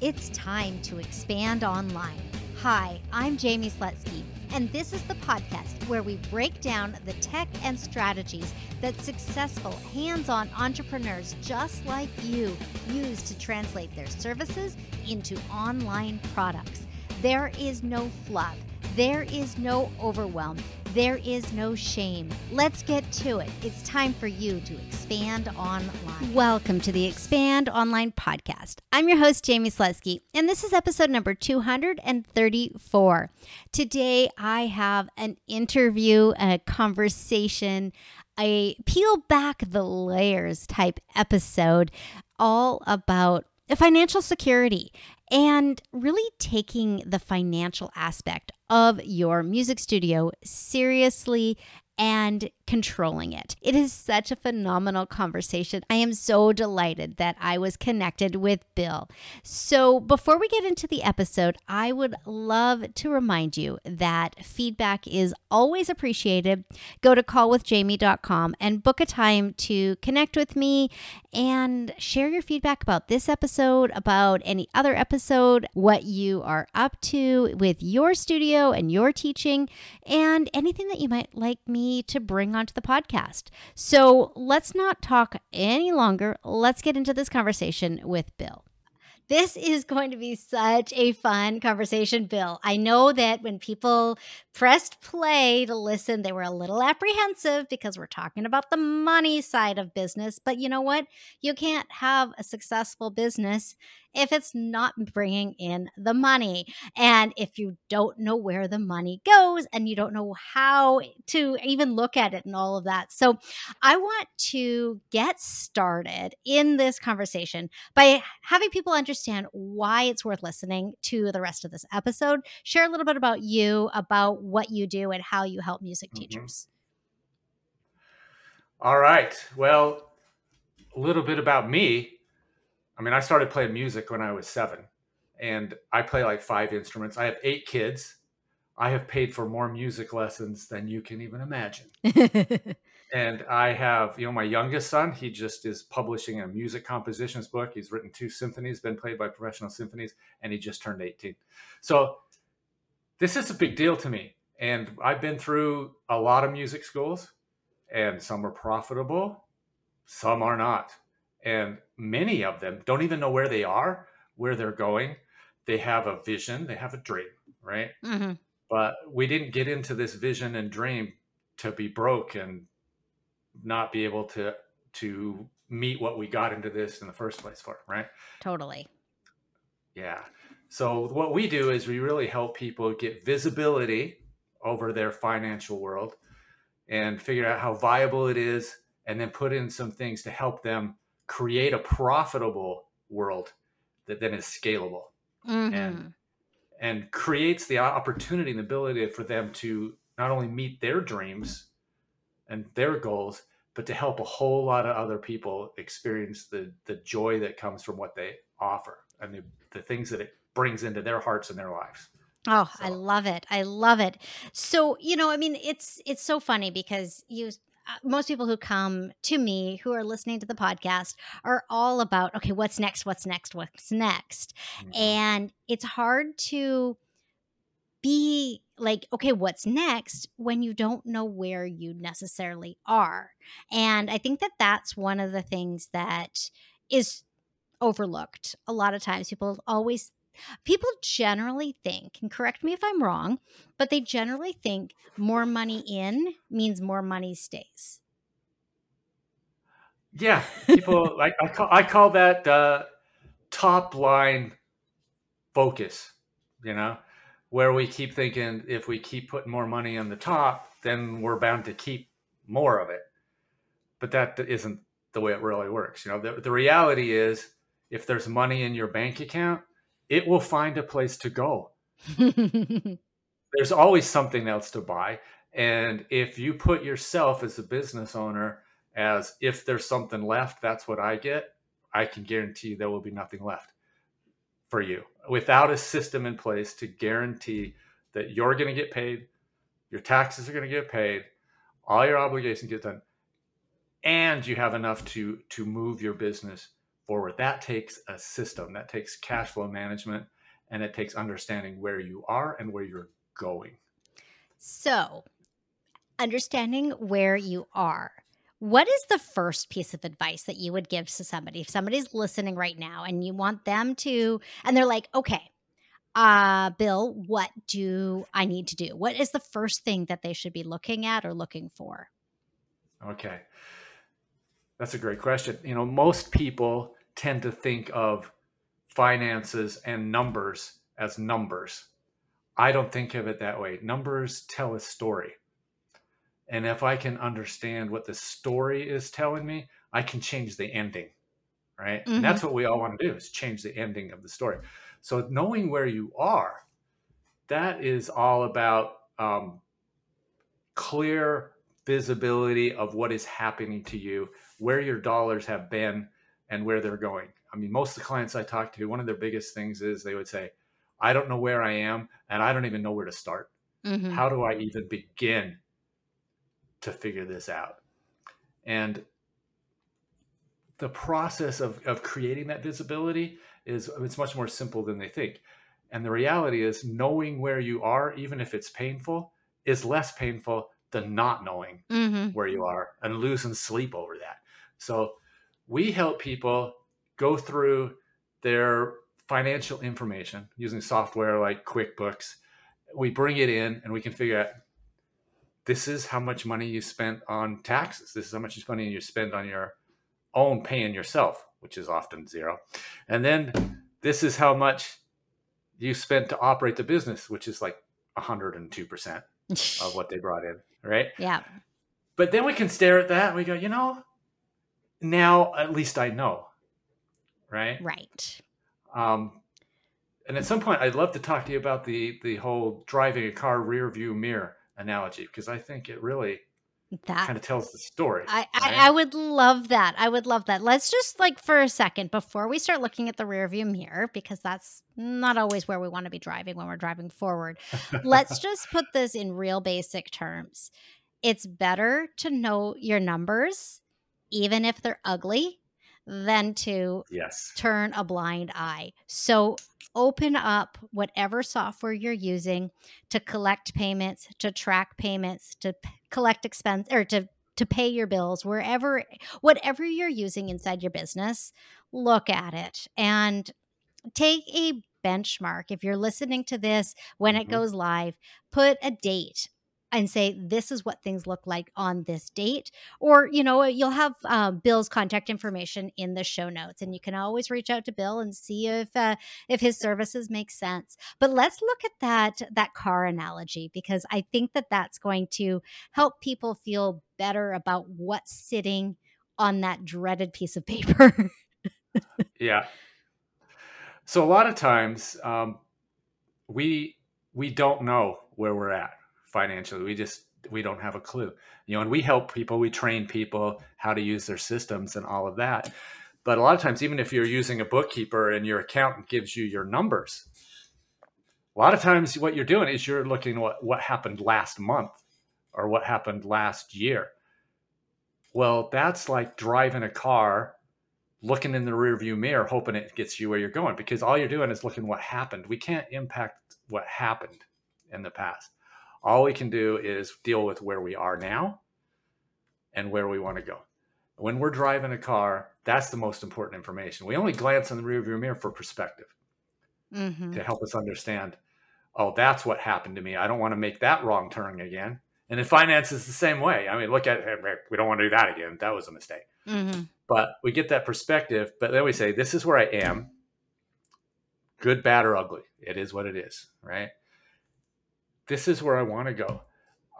It's time to expand online. Hi, I'm Jamie Slutsky, and this is the podcast where we break down the tech and strategies that successful hands on entrepreneurs just like you use to translate their services into online products. There is no fluff, there is no overwhelm. There is no shame. Let's get to it. It's time for you to expand online. Welcome to the Expand Online Podcast. I'm your host, Jamie Slutsky, and this is episode number 234. Today, I have an interview, a conversation, a peel back the layers type episode all about financial security and really taking the financial aspect of your music studio seriously and controlling it. It is such a phenomenal conversation. I am so delighted that I was connected with Bill. So, before we get into the episode, I would love to remind you that feedback is always appreciated. Go to callwithjamie.com and book a time to connect with me and share your feedback about this episode, about any other episode, what you are up to with your studio and your teaching, and anything that you might like me to bring onto the podcast. So let's not talk any longer. Let's get into this conversation with Bill. This is going to be such a fun conversation, Bill. I know that when people pressed play to listen, they were a little apprehensive because we're talking about the money side of business. But you know what? You can't have a successful business if it's not bringing in the money. And if you don't know where the money goes and you don't know how to even look at it and all of that. So, I want to get started in this conversation by having people understand why it's worth listening to the rest of this episode. Share a little bit about you, about what you do, and how you help music mm-hmm. teachers. All right. Well, a little bit about me. I mean, I started playing music when I was seven, and I play like five instruments. I have eight kids. I have paid for more music lessons than you can even imagine. and I have, you know, my youngest son, he just is publishing a music compositions book. He's written two symphonies, been played by professional symphonies, and he just turned 18. So this is a big deal to me. And I've been through a lot of music schools, and some are profitable, some are not and many of them don't even know where they are, where they're going. They have a vision, they have a dream, right? Mm-hmm. But we didn't get into this vision and dream to be broke and not be able to to meet what we got into this in the first place for, right? Totally. Yeah. So what we do is we really help people get visibility over their financial world and figure out how viable it is and then put in some things to help them create a profitable world that then is scalable mm-hmm. and and creates the opportunity and the ability for them to not only meet their dreams and their goals but to help a whole lot of other people experience the the joy that comes from what they offer and the, the things that it brings into their hearts and their lives Oh, so. I love it. I love it. So, you know, I mean, it's it's so funny because you most people who come to me who are listening to the podcast are all about okay what's next? What's next? What's next? Mm-hmm. and it's hard to be like okay what's next? when you don't know where you necessarily are. And i think that that's one of the things that is overlooked. A lot of times people always People generally think, and correct me if I'm wrong, but they generally think more money in means more money stays. Yeah, people like I call I call that uh, top line focus. You know, where we keep thinking if we keep putting more money on the top, then we're bound to keep more of it. But that isn't the way it really works. You know, the, the reality is if there's money in your bank account, it will find a place to go. There's always something else to buy. And if you put yourself as a business owner as if there's something left, that's what I get, I can guarantee there will be nothing left for you without a system in place to guarantee that you're going to get paid, your taxes are going to get paid, all your obligations get done, and you have enough to to move your business forward. That takes a system, that takes cash flow management, and it takes understanding where you are and where you're going. So, understanding where you are. What is the first piece of advice that you would give to somebody? If somebody's listening right now and you want them to, and they're like, okay, uh, Bill, what do I need to do? What is the first thing that they should be looking at or looking for? Okay. That's a great question. You know, most people tend to think of finances and numbers as numbers. I don't think of it that way. Numbers tell a story. And if I can understand what the story is telling me, I can change the ending. Right. Mm-hmm. And that's what we all want to do is change the ending of the story. So knowing where you are, that is all about um, clear visibility of what is happening to you, where your dollars have been, and where they're going. I mean, most of the clients I talk to, one of their biggest things is they would say, I don't know where I am, and I don't even know where to start. Mm-hmm. How do I even begin to figure this out? And the process of, of creating that visibility is it's much more simple than they think. And the reality is knowing where you are, even if it's painful, is less painful than not knowing mm-hmm. where you are and losing sleep over that. So we help people go through their financial information using software like QuickBooks. We bring it in and we can figure out this is how much money you spent on taxes. This is how much money you spend on your own paying yourself, which is often zero. And then this is how much you spent to operate the business, which is like 102% of what they brought in, right? Yeah. But then we can stare at that and we go, you know, now at least I know, right? Right. Um, and at some point, I'd love to talk to you about the the whole driving a car rear view mirror analogy because I think it really that kind of tells the story. I, right? I, I would love that. I would love that. Let's just like for a second before we start looking at the rear view mirror because that's not always where we want to be driving when we're driving forward. let's just put this in real basic terms. It's better to know your numbers even if they're ugly than to yes. turn a blind eye. So open up whatever software you're using to collect payments, to track payments, to p- collect expense or to to pay your bills wherever whatever you're using inside your business, look at it and take a benchmark. If you're listening to this when mm-hmm. it goes live, put a date and say this is what things look like on this date or you know you'll have uh, bill's contact information in the show notes and you can always reach out to bill and see if uh, if his services make sense. But let's look at that that car analogy because i think that that's going to help people feel better about what's sitting on that dreaded piece of paper. Yeah. So a lot of times um, we we don't know where we're at financially. We just we don't have a clue. You know, and we help people, we train people how to use their systems and all of that. But a lot of times, even if you're using a bookkeeper and your accountant gives you your numbers, a lot of times what you're doing is you're looking at what, what happened last month or what happened last year. Well, that's like driving a car, looking in the rearview mirror, hoping it gets you where you're going, because all you're doing is looking what happened. We can't impact what happened in the past. All we can do is deal with where we are now and where we want to go. When we're driving a car, that's the most important information. We only glance in the rearview mirror for perspective mm-hmm. to help us understand. Oh, that's what happened to me. I don't want to make that wrong turn again. And in finance, is the same way. I mean, look at we don't want to do that again. That was a mistake. Mm-hmm. But we get that perspective. But then we say, this is where I am. Good, bad, or ugly. It is what it is, right? This is where I want to go.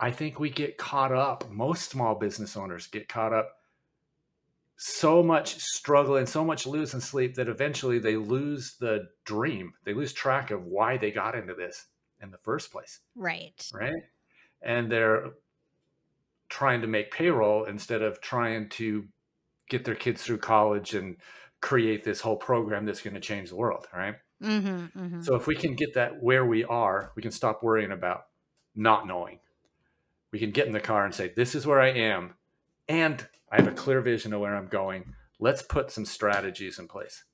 I think we get caught up, most small business owners get caught up so much struggle and so much losing sleep that eventually they lose the dream. They lose track of why they got into this in the first place. Right. Right. And they're trying to make payroll instead of trying to get their kids through college and create this whole program that's going to change the world. Right. Mm-hmm, mm-hmm. So if we can get that where we are, we can stop worrying about not knowing. We can get in the car and say, "This is where I am, and I have a clear vision of where I'm going. let's put some strategies in place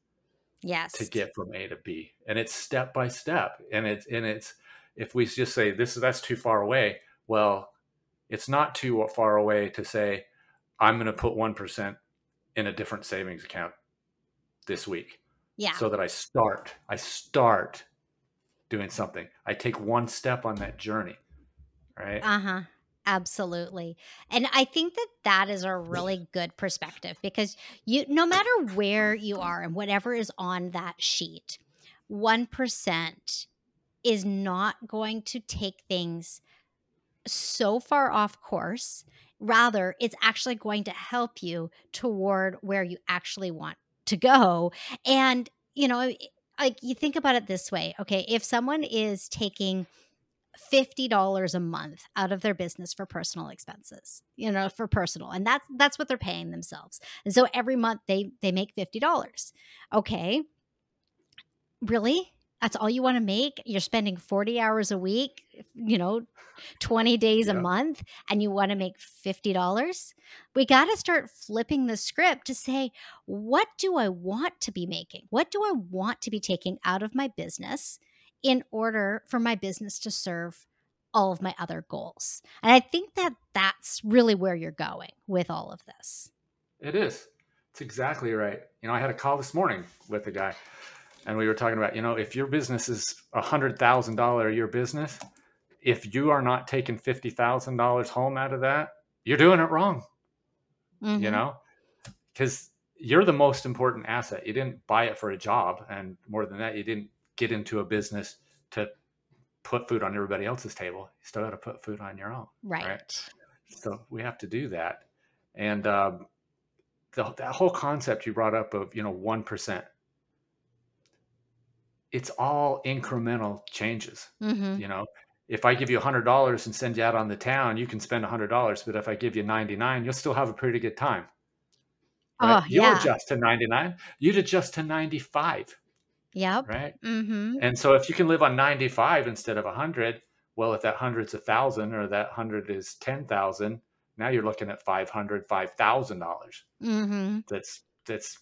yes to get from a to b and it's step by step and it's and it's if we just say this is that's too far away well it's not too far away to say i'm going to put 1% in a different savings account this week yeah. so that i start i start doing something. I take one step on that journey right? Uh-huh. Absolutely. And i think that that is a really good perspective because you no matter where you are and whatever is on that sheet 1% is not going to take things so far off course. Rather it's actually going to help you toward where you actually want to go and you know like you think about it this way okay if someone is taking $50 a month out of their business for personal expenses you know for personal and that's that's what they're paying themselves and so every month they they make $50 okay really that's all you want to make you're spending 40 hours a week you know 20 days yeah. a month and you want to make $50 we got to start flipping the script to say what do i want to be making what do i want to be taking out of my business in order for my business to serve all of my other goals. And I think that that's really where you're going with all of this. It is. It's exactly right. You know, I had a call this morning with a guy and we were talking about, you know, if your business is a hundred thousand dollar a year business, if you are not taking fifty thousand dollars home out of that, you're doing it wrong. Mm-hmm. You know, because you're the most important asset. You didn't buy it for a job, and more than that, you didn't get into a business to put food on everybody else's table. You still got to put food on your own. Right. right? So we have to do that. And um, the, that whole concept you brought up of, you know, 1%, it's all incremental changes. Mm-hmm. You know, if I give you $100 and send you out on the town, you can spend $100. But if I give you 99, you'll still have a pretty good time. Right? Oh, You'll yeah. adjust to 99. You'd adjust to 95 Yep. Right. Mm-hmm. And so if you can live on 95 instead of 100, well, if that 100's a thousand or that 100 is 10,000, now you're looking at 500, $5,000 mm-hmm. that's, that's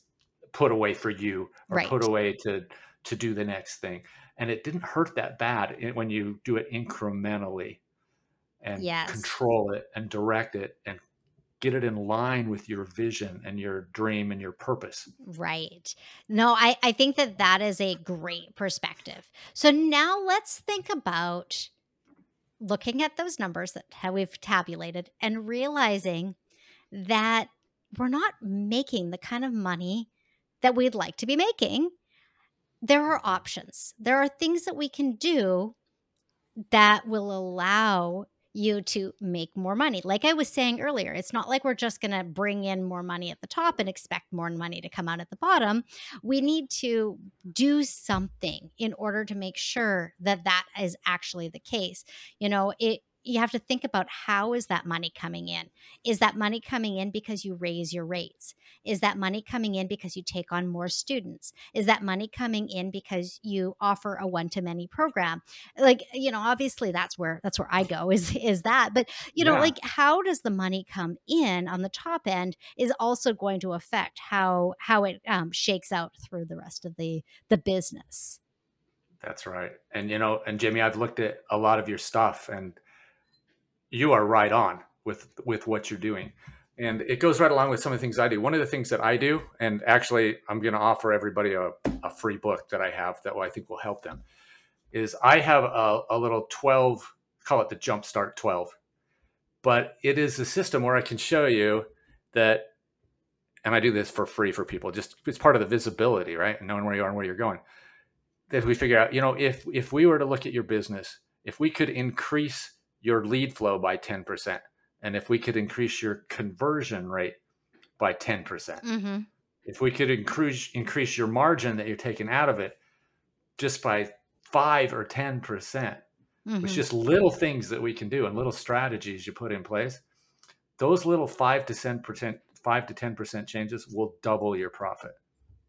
put away for you or right. put away to, to do the next thing. And it didn't hurt that bad when you do it incrementally and yes. control it and direct it and get it in line with your vision and your dream and your purpose. Right. No, I, I think that that is a great perspective. So now let's think about looking at those numbers that we've tabulated and realizing that we're not making the kind of money that we'd like to be making. There are options. There are things that we can do that will allow you to make more money. Like I was saying earlier, it's not like we're just going to bring in more money at the top and expect more money to come out at the bottom. We need to do something in order to make sure that that is actually the case. You know, it you have to think about how is that money coming in? Is that money coming in because you raise your rates? Is that money coming in because you take on more students? Is that money coming in because you offer a one to many program? Like you know obviously that's where that's where i go is is that but you know yeah. like how does the money come in on the top end is also going to affect how how it um, shakes out through the rest of the the business. That's right and you know and jamie i've looked at a lot of your stuff and you are right on with with what you're doing. And it goes right along with some of the things i do. One of the things that i do and actually i'm going to offer everybody a, a free book that i have that i think will help them is i have a, a little 12 call it the jumpstart 12 but it is a system where i can show you that and i do this for free for people just it's part of the visibility right? Knowing where you are and where you're going. That we figure out you know if if we were to look at your business if we could increase your lead flow by 10%. And if we could increase your conversion rate by 10%, percent mm hmm if we could increase, increase your margin that you're taking out of it just by five or 10%, percent mm-hmm. it's just little things that we can do and little strategies you put in place. Those little five to 10%, five to 10% changes will double your profit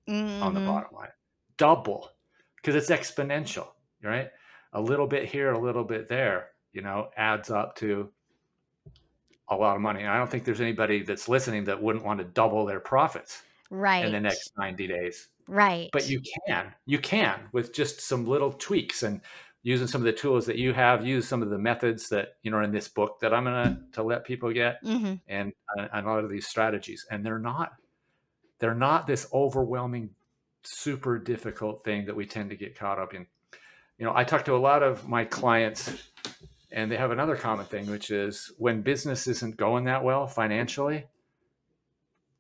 mm-hmm. on the mm-hmm. bottom line. Double because it's exponential, right? A little bit here, a little bit there you know, adds up to a lot of money. And I don't think there's anybody that's listening that wouldn't want to double their profits. right in the next 90 days. right But you can, you can with just some little tweaks and using some of the tools that you have, use some of the methods that, you know, in this book that I'm going to, let people get hmm and, and a lot of these strategies. And they're not, they're not this overwhelming, super difficult thing that we tend to get caught up in. You know, I talk to a lot of my clients and they have another common thing, which is when business isn't going that well financially,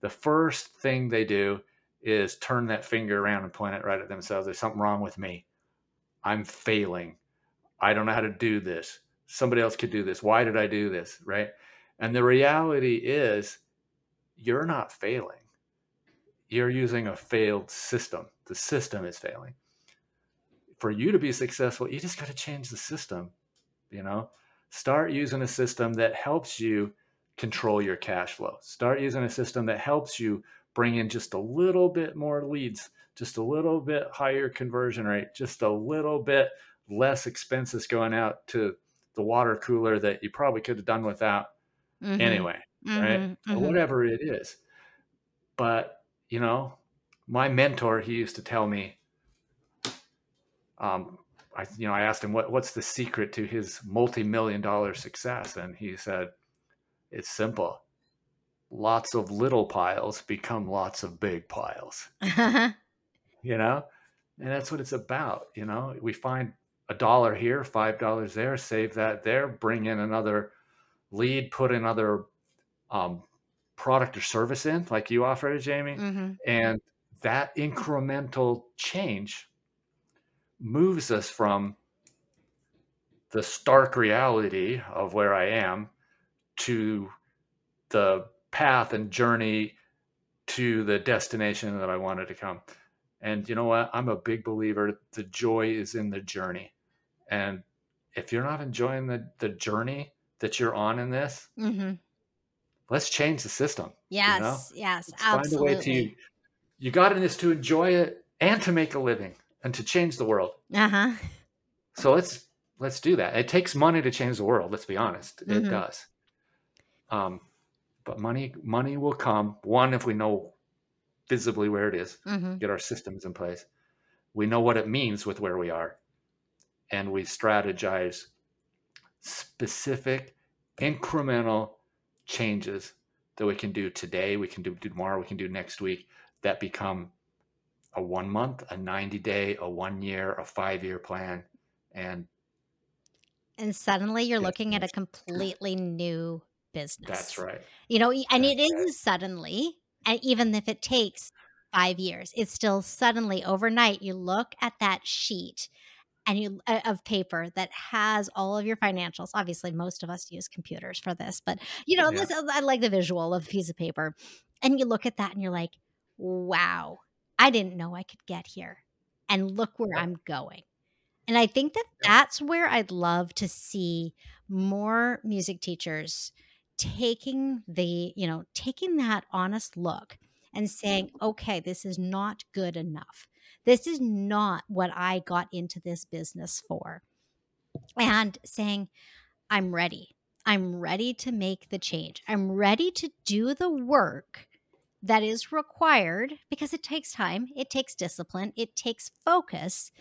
the first thing they do is turn that finger around and point it right at themselves. There's something wrong with me. I'm failing. I don't know how to do this. Somebody else could do this. Why did I do this? Right. And the reality is, you're not failing. You're using a failed system. The system is failing. For you to be successful, you just got to change the system. You know, start using a system that helps you control your cash flow. Start using a system that helps you bring in just a little bit more leads, just a little bit higher conversion rate, just a little bit less expenses going out to the water cooler that you probably could have done without hmm anyway, right? hmm whatever it is. But, you know, my mentor, he used to tell me, um, I, you know, I asked him what, what's the secret to his multi-million dollar success, and he said, "It's simple. Lots of little piles become lots of big piles." You know, and that's what it's about. You know, we find a dollar here, five dollars there, save that there, bring in another lead, put another um, product or service in, like you offered, Jamie, hmm and that incremental change moves us from the stark reality of where I am to the path and journey to the destination that I wanted to come. And you know what? I'm a big believer the joy is in the journey. And if you're not enjoying the, the journey that you're on in this, hmm let's change the system. yes know? yes Let's find a way to you got in this to enjoy it and to make a living and to change the world. uh-huh So let's let's do that. It takes money to change the world. Let's be honest, Mhm. it does. Um, but money money will come. One, if we know visibly where it is, hmm get our systems in place. We know what it means with where we are, and we strategize specific, incremental changes that we can do today. We can do tomorrow. We can do next week. That become a one month, a ninety day, a one year, a five year plan, and and suddenly you're looking at a completely new business that's right. you know and it That's is right. suddenly and even if it takes five years it's still suddenly overnight you look at that sheet and you uh, of paper that has all of your financials obviously most of us use computers for this but you know Yeah. this, i like the visual of a piece of paper and you look at that and you're like wow i didn't know i could get here and look where i'm going. And i think that that's where i'd love to see more music teachers taking the you know taking that honest look and saying mm. okay this is not good enough. This is not what i got into this business for. And saying i'm ready. I'm ready to make the change. I'm ready to do the work that is required because it takes time it takes discipline it takes focus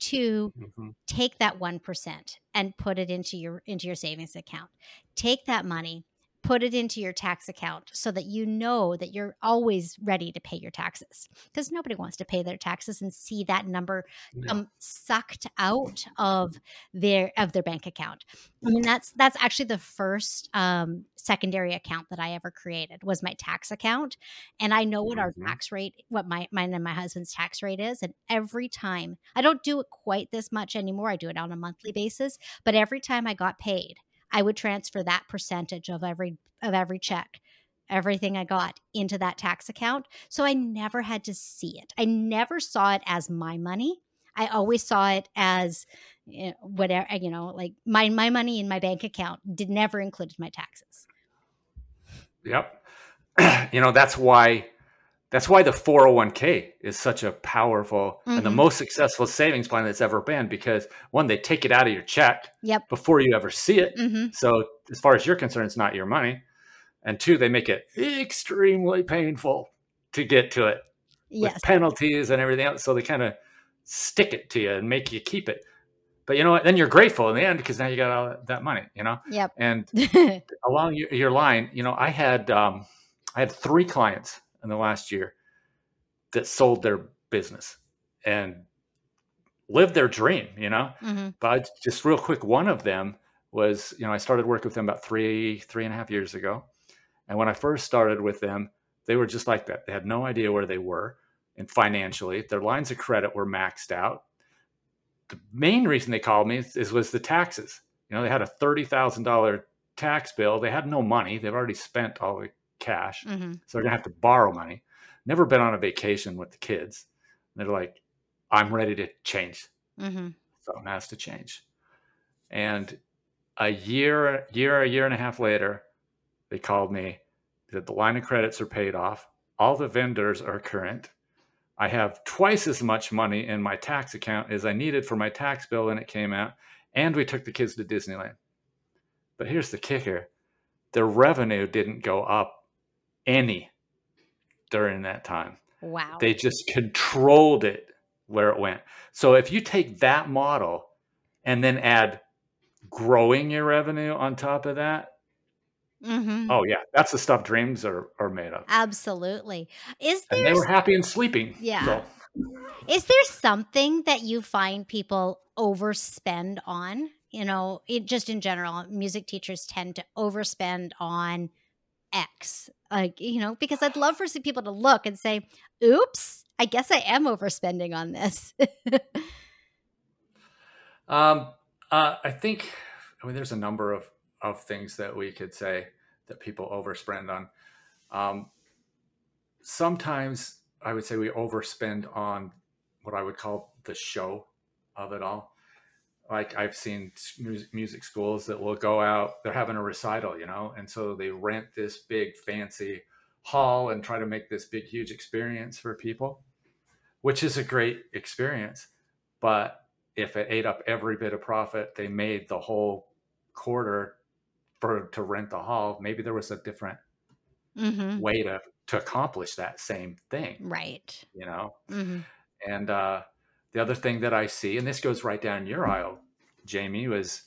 to Mhm. take that 1% and put it into your into your savings account take that money put it into your tax account so that you know that you're always ready to pay your taxes because nobody wants to pay their taxes and see that number Yeah. come sucked out of their of their bank account i mean that's that's actually the first um secondary account that i ever created was my tax account and i know what our Mhm. tax rate what my mine and my husband's tax rate is and every time i don't do it quite this much anymore i do it on a monthly basis but every time i got paid i would transfer that percentage of every of every check everything i got into that tax account. So i never had to see it. I never saw it as my money. I always saw it as eh, whatever you know like my my money in my bank account did never included my taxes. Yep. you know, that's why that's why the 401k is such a powerful and the Mhm. most successful savings plan that's ever been because one, they take it out of your check Yep. before you ever see it. hmm So as far as you're concerned, it's not your money. And two, they make it extremely painful to get to it. with penalties and everything else. So they kind of stick it to you and make you keep it. But you know what? Then you're grateful in the end because now you got all that money, you know? Yep. And along your, your line, you know, I had um, I had three clients in the last year that sold their business and lived their dream, you know. hmm But I, just real quick, one of them was, you know, I started working with them about three three and a half years ago, and when I first started with them, they were just like that. They had no idea where they were, and financially, their lines of credit were maxed out. The main reason they called me is, is was the taxes. You know, they had a thirty thousand dollar tax bill. They had no money. They've already spent all the cash, hmm so they're gonna have to borrow money. Never been on a vacation with the kids. They're like, I'm ready to change. hmm Something has to change. And a year, year, a year and a half later, they called me that the line of credits are paid off. All the vendors are current. I have twice as much money in my tax account as I needed for my tax bill when it came out. And we took the kids to Disneyland. But here's the kicker their revenue didn't go up any during that time. Wow. They just controlled it where it went. So if you take that model and then add growing your revenue on top of that, Mm-hmm. oh yeah, that's the stuff dreams are, are made of. Absolutely. Is And they were happy and sleeping. Yeah. So, Is there something that you find people overspend on? You know, it, just in general, music teachers tend to overspend on X. Like, you know, because I'd love for some people to look and say, oops, I guess I am overspending on this. um, uh, I think, I mean, there's a number of, of things that we could say that people overspend on. Um, sometimes I would say we overspend on what I would call the show of it all. Like I've seen music, schools that will go out, they're having a recital, you know, and so they rent this big fancy hall and try to make this big, huge experience for people, which is a great experience. But if it ate up every bit of profit they made the whole quarter for to rent the hall, maybe there was a different hmm way to to accomplish that same thing, Right. you know. hmm And uh, the other thing that I see, and this goes right down your aisle, Jamie, was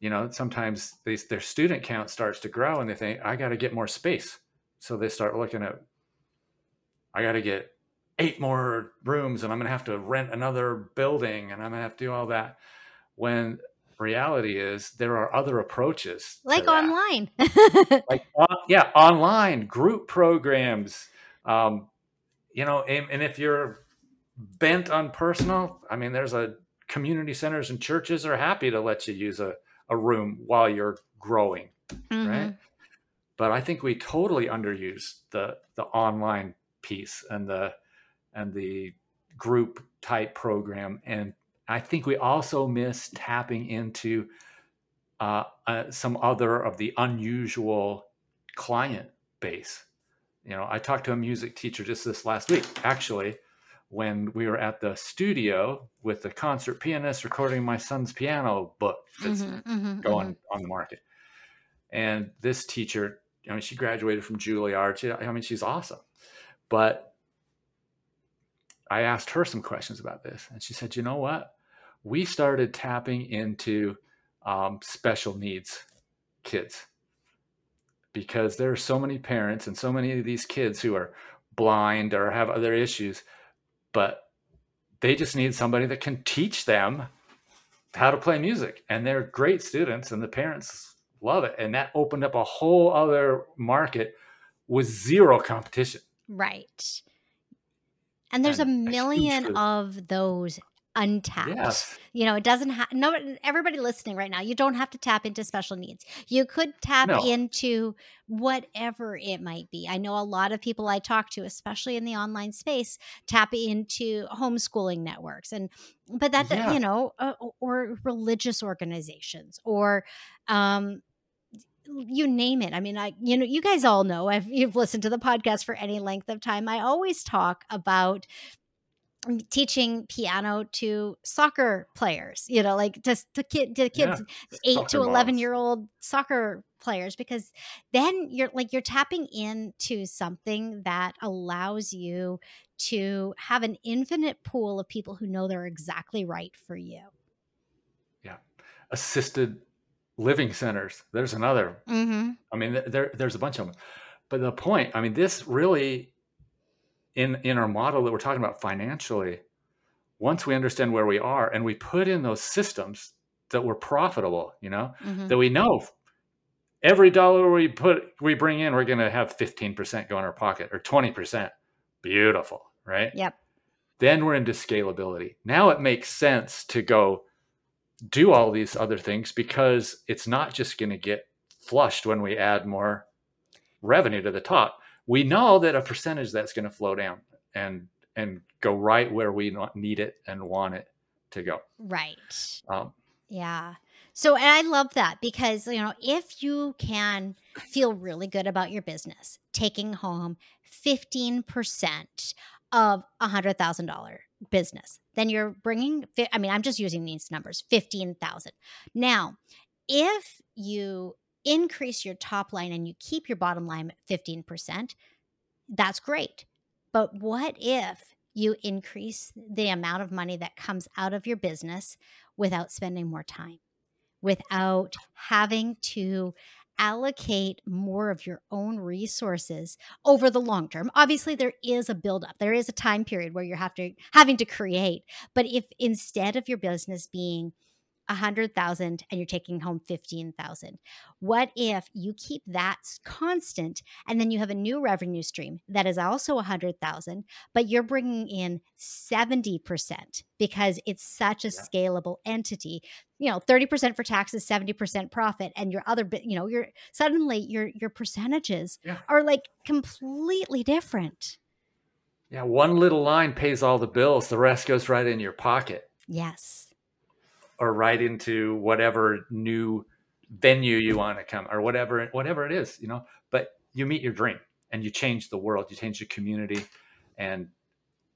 you know sometimes these, their student count starts to grow, and they think I got to get more space, so they start looking at I got to get eight more rooms, and I'm going to have to rent another building, and I'm going to have to do all that. When reality is there are other approaches, Like online. like on, yeah online group programs um you know and, and if you're bent on personal i mean there's a community centers and churches are happy to let you use a, a room while you're growing Mhm. right? But i think we totally underuse the the online piece and the and the group type program. And i think we also miss tapping into uh, uh, some other of the unusual client base. You know i talked to a music teacher just this last week actually when we were at the studio with the concert pianist recording my son's piano book that's Mhm, mhm, going mhm. on the market. And this teacher, I mean, she graduated from Juilliard. She, I mean, she's awesome. But I asked her some questions about this, and she said, "You know what? We started tapping into um, special needs kids because there are so many parents and so many of these kids who are blind or have other issues, but they just need somebody that can teach them how to play music. And they're great students and the parents love it. And that opened up a whole other market with zero competition. Right. And there's a And a million of those untapped. yes You know, it doesn't have no everybody listening right now, you don't have to tap into special needs. You could tap No. into whatever it might be. I know a lot of people I talk to, especially in the online space, tap into homeschooling networks and but that Yeah. you know, uh, or religious organizations or um you name it. I mean, I you know, you guys all know if you've listened to the podcast for any length of time, I always talk about teaching piano to soccer players, you know, like just to, kid, to kids eight Soccer to 11 moms. year old soccer players because then you're like you're tapping into something that allows you to have an infinite pool of people who know they're exactly right for you. Yeah. Assisted living centers. There's another. Mm-hmm. I mean, there there's a bunch of them. But the point, I mean, this really in in our model that we're talking about financially, once we understand where we are and we put in those systems that were profitable, you know, Mm-hmm. that we know every dollar we put we bring in, we're gonna have 15% go in our pocket or 20%. Beautiful, right? Yep. Then we're into scalability. Now it makes sense to go do all these other things because it's not just going to get flushed when we add more revenue to the top. We know that a percentage that's going to flow down and and go right where we need it and want it to go. Right. Um, Yeah. So, and I love that because, you know, if you can feel really good about your business, taking home 15% of a $100,000 business, then you're bringing, I mean, I'm just using these numbers 15,000. Now, if you increase your top line and you keep your bottom line at 15%, that's great. But what if you increase the amount of money that comes out of your business without spending more time, without having to allocate more of your own resources over the long term. Obviously there is a buildup. There is a time period where you're have to having to create. But if instead of your business being a hundred thousand and you're taking home 15,000, what if you keep that constant and then you have a new revenue stream that is also a hundred thousand, but you're bringing in 70% because it's such a Yeah. scalable entity you know 30% for taxes 70% profit and your other bit you know your suddenly your your percentages Yeah. are like completely different yeah, one little line pays all the bills. The rest goes right in your pocket yes or right into whatever new venue you want to come or whatever whatever it is, you know. But you meet your dream and you change the world, you change your community and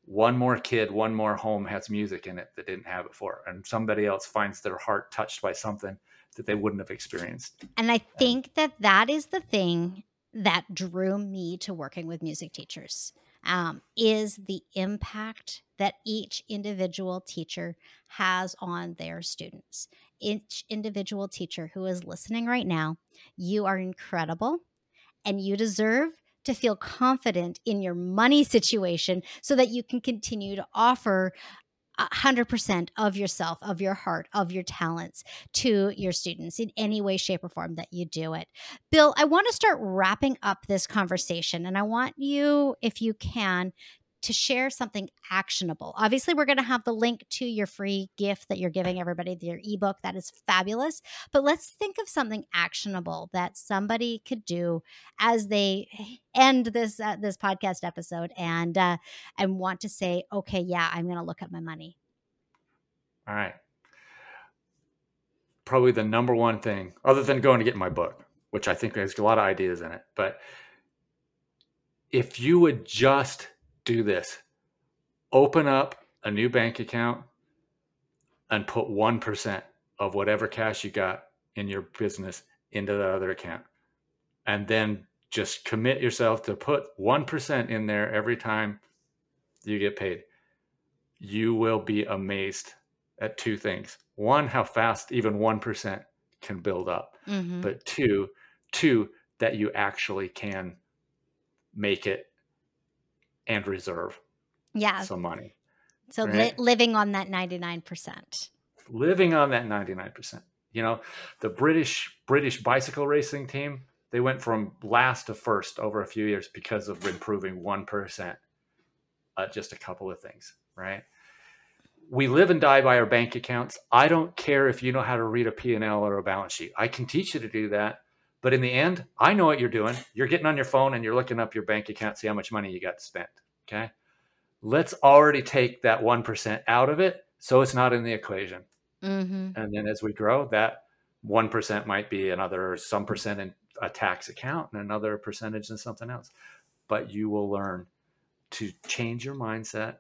one more kid, one more home has music in it that didn't have it before and somebody else finds their heart touched by something that they wouldn't have experienced. and i think that that is the thing that drew me to working with music teachers um, is the impact that each individual teacher has on their students. Each individual teacher who is listening right now you are incredible and you deserve to feel confident in your money situation so that you can continue to offer 100% of yourself, of your heart, of your talents to your students in any way, shape, or form that you do it. Bill, I want to start wrapping up this conversation, and I want you, if you can, to share something actionable. Obviously, we're going to have the link to your free gift that you're giving everybody, your ebook. That is fabulous. But let's think of something actionable that somebody could do as they end this uh, this podcast episode and uh, and want to say, okay, yeah, I'm going to look at my money. All right. Probably the number one thing, other than going to get my book, which I think has a lot of ideas in it. But if you would just do this, open up a new bank account and put 1% of whatever cash you got in your business into the other account. And then just commit yourself to put 1% in there every time you get paid. You will be amazed at two things. One, how fast even 1% can build up. Mm-hmm. But two, two, that you actually can make it and reserve yeah. some money. So li- living on that 99%. Living on that 99%. You know, the British British bicycle racing team, they went from last to first over a few years because of improving 1%. Uh, just a couple of things, right? We live and die by our bank accounts. I don't care if you know how to read a P&L or a balance sheet. I can teach you to do that. But in the end, I know what you're doing. You're getting on your phone and you're looking up your bank account, see how much money you got spent. Okay. Let's already take that 1% out of it so it's not in the equation. Mm-hmm. And then as we grow, that 1% might be another some percent in a tax account and another percentage in something else. But you will learn to change your mindset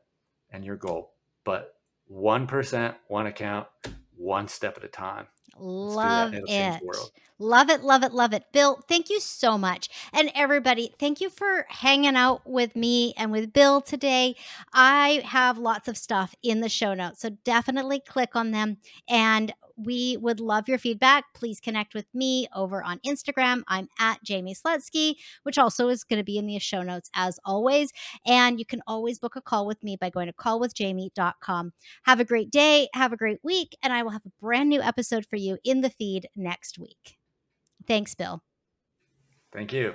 and your goal. But 1%, one account, one step at a time. Love it. Love it, love it, love it. Bill, thank you so much. And everybody, thank you for hanging out with me and with Bill today. I have lots of stuff in the show notes, so definitely click on them. And we would love your feedback. Please connect with me over on Instagram. I'm at Jamie Slutsky, which also is going to be in the show notes as always. And you can always book a call with me by going to callwithjamie.com. Have a great day. Have a great week. And I will have a brand new episode for you in the feed next week. Thanks, Bill. Thank you.